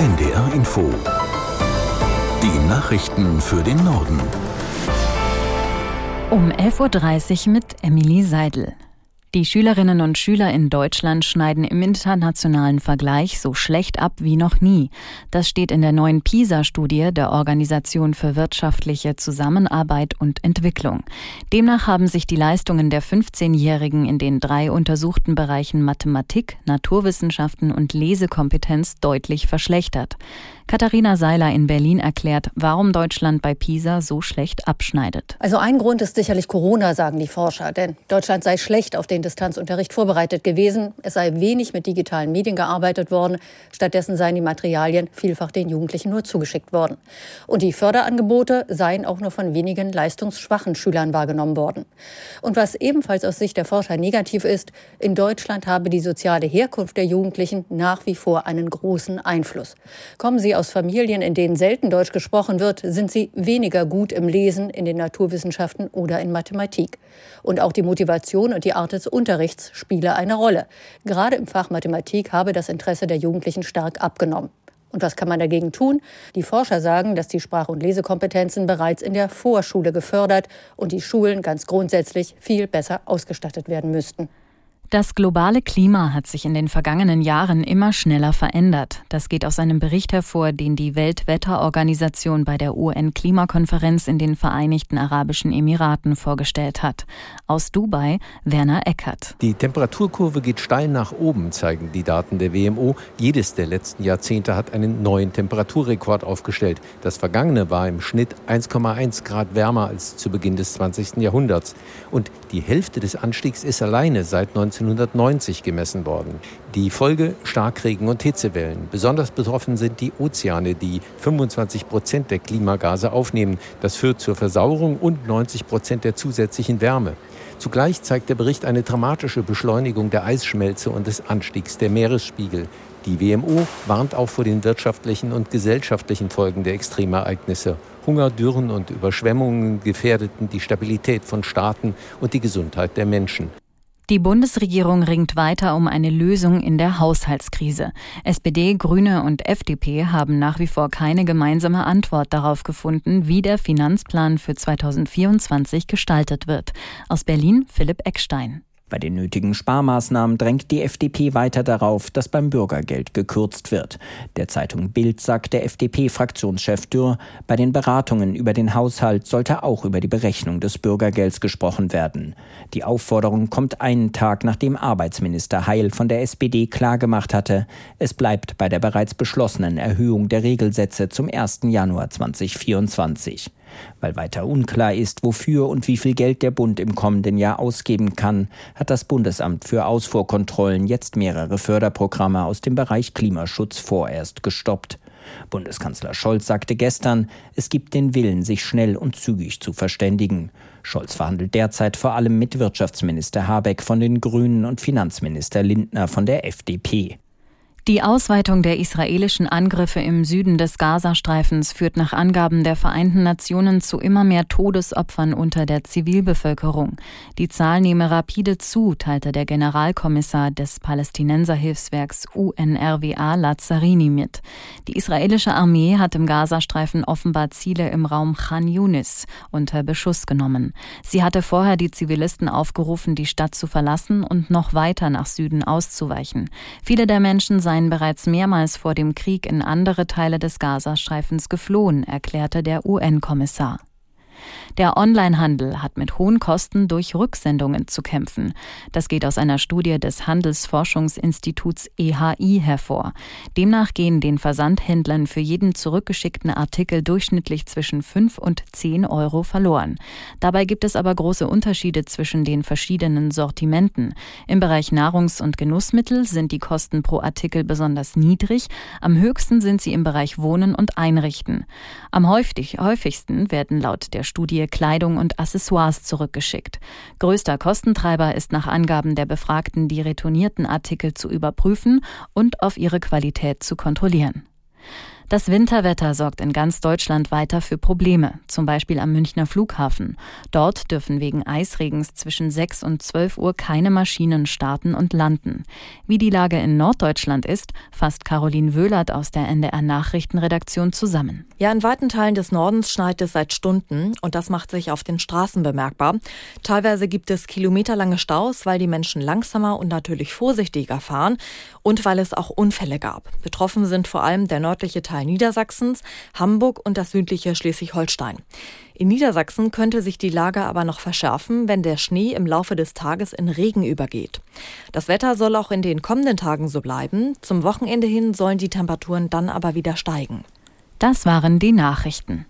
NDR Info. Die Nachrichten für den Norden. Um 11.30 Uhr mit Emily Seidel. Die Schülerinnen und Schüler in Deutschland schneiden im internationalen Vergleich so schlecht ab wie noch nie. Das steht in der neuen PISA-Studie der Organisation für wirtschaftliche Zusammenarbeit und Entwicklung. Demnach haben sich die Leistungen der 15-Jährigen in den drei untersuchten Bereichen Mathematik, Naturwissenschaften und Lesekompetenz deutlich verschlechtert. Katharina Seiler in Berlin erklärt, warum Deutschland bei PISA so schlecht abschneidet. Also ein Grund ist sicherlich Corona, sagen die Forscher. Denn Deutschland sei schlecht auf den Distanzunterricht vorbereitet gewesen. Es sei wenig mit digitalen Medien gearbeitet worden. Stattdessen seien die Materialien vielfach den Jugendlichen nur zugeschickt worden. Und die Förderangebote seien auch nur von wenigen leistungsschwachen Schülern wahrgenommen worden. Und was ebenfalls aus Sicht der Forscher negativ ist, in Deutschland habe die soziale Herkunft der Jugendlichen nach wie vor einen großen Einfluss. Kommen sie aus Familien, in denen selten Deutsch gesprochen wird, sind sie weniger gut im Lesen, in den Naturwissenschaften oder in Mathematik. Und auch die Motivation und die Art des Unterrichts spiele eine Rolle. Gerade im Fach Mathematik habe das Interesse der Jugendlichen stark abgenommen. Und was kann man dagegen tun? Die Forscher sagen, dass die Sprach- und Lesekompetenzen bereits in der Vorschule gefördert und die Schulen ganz grundsätzlich viel besser ausgestattet werden müssten. Das globale Klima hat sich in den vergangenen Jahren immer schneller verändert. Das geht aus einem Bericht hervor, den die Weltwetterorganisation bei der UN-Klimakonferenz in den Vereinigten Arabischen Emiraten vorgestellt hat. Aus Dubai Werner Eckert. Die Temperaturkurve geht steil nach oben, zeigen die Daten der WMO. Jedes der letzten Jahrzehnte hat einen neuen Temperaturrekord aufgestellt. Das vergangene war im Schnitt 1,1 Grad wärmer als zu Beginn des 20. Jahrhunderts. Und die Hälfte des Anstiegs ist alleine seit 19 1990 gemessen worden. Die Folge Starkregen und Hitzewellen. Besonders betroffen sind die Ozeane, die 25 Prozent der Klimagase aufnehmen. Das führt zur Versauerung und 90 Prozent der zusätzlichen Wärme. Zugleich zeigt der Bericht eine dramatische Beschleunigung der Eisschmelze und des Anstiegs der Meeresspiegel. Die WMO warnt auch vor den wirtschaftlichen und gesellschaftlichen Folgen der Extremereignisse. Hunger, Dürren und Überschwemmungen gefährdeten die Stabilität von Staaten und die Gesundheit der Menschen. Die Bundesregierung ringt weiter um eine Lösung in der Haushaltskrise. SPD, Grüne und FDP haben nach wie vor keine gemeinsame Antwort darauf gefunden, wie der Finanzplan für 2024 gestaltet wird. Aus Berlin Philipp Eckstein. Bei den nötigen Sparmaßnahmen drängt die FDP weiter darauf, dass beim Bürgergeld gekürzt wird. Der Zeitung Bild sagt der FDP-Fraktionschef Dürr, bei den Beratungen über den Haushalt sollte auch über die Berechnung des Bürgergelds gesprochen werden. Die Aufforderung kommt einen Tag, nachdem Arbeitsminister Heil von der SPD klargemacht hatte, es bleibt bei der bereits beschlossenen Erhöhung der Regelsätze zum 1. Januar 2024. Weil weiter unklar ist, wofür und wie viel Geld der Bund im kommenden Jahr ausgeben kann, hat das Bundesamt für Ausfuhrkontrollen jetzt mehrere Förderprogramme aus dem Bereich Klimaschutz vorerst gestoppt. Bundeskanzler Scholz sagte gestern, es gibt den Willen, sich schnell und zügig zu verständigen. Scholz verhandelt derzeit vor allem mit Wirtschaftsminister Habeck von den Grünen und Finanzminister Lindner von der FDP. Die Ausweitung der israelischen Angriffe im Süden des Gazastreifens führt nach Angaben der Vereinten Nationen zu immer mehr Todesopfern unter der Zivilbevölkerung. Die Zahl nehme rapide zu, teilte der Generalkommissar des Palästinenserhilfswerks UNRWA Lazzarini mit. Die israelische Armee hat im Gazastreifen offenbar Ziele im Raum Khan Yunis unter Beschuss genommen. Sie hatte vorher die Zivilisten aufgerufen, die Stadt zu verlassen und noch weiter nach Süden auszuweichen. Viele der Menschen seien bereits mehrmals vor dem Krieg in andere Teile des Gazastreifens geflohen, erklärte der UN-Kommissar. Der Onlinehandel hat mit hohen Kosten durch Rücksendungen zu kämpfen. Das geht aus einer Studie des Handelsforschungsinstituts EHI hervor. Demnach gehen den Versandhändlern für jeden zurückgeschickten Artikel durchschnittlich zwischen 5 und 10 Euro verloren. Dabei gibt es aber große Unterschiede zwischen den verschiedenen Sortimenten. Im Bereich Nahrungs- und Genussmittel sind die Kosten pro Artikel besonders niedrig, am höchsten sind sie im Bereich Wohnen und Einrichten. Am häufigsten werden laut der Studie Kleidung und Accessoires zurückgeschickt. Größter Kostentreiber ist nach Angaben der Befragten, die retournierten Artikel zu überprüfen und auf ihre Qualität zu kontrollieren. Das Winterwetter sorgt in ganz Deutschland weiter für Probleme, zum Beispiel am Münchner Flughafen. Dort dürfen wegen Eisregens zwischen 6 und 12 Uhr keine Maschinen starten und landen. Wie die Lage in Norddeutschland ist, fasst Caroline Wöhlert aus der NDR Nachrichtenredaktion zusammen. Ja, in weiten Teilen des Nordens schneit es seit Stunden und das macht sich auf den Straßen bemerkbar. Teilweise gibt es kilometerlange Staus, weil die Menschen langsamer und natürlich vorsichtiger fahren und weil es auch Unfälle gab. Betroffen sind vor allem der nördliche Teil Niedersachsens, Hamburg und das südliche Schleswig-Holstein. In Niedersachsen könnte sich die Lage aber noch verschärfen, wenn der Schnee im Laufe des Tages in Regen übergeht. Das Wetter soll auch in den kommenden Tagen so bleiben. Zum Wochenende hin sollen die Temperaturen dann aber wieder steigen. Das waren die Nachrichten.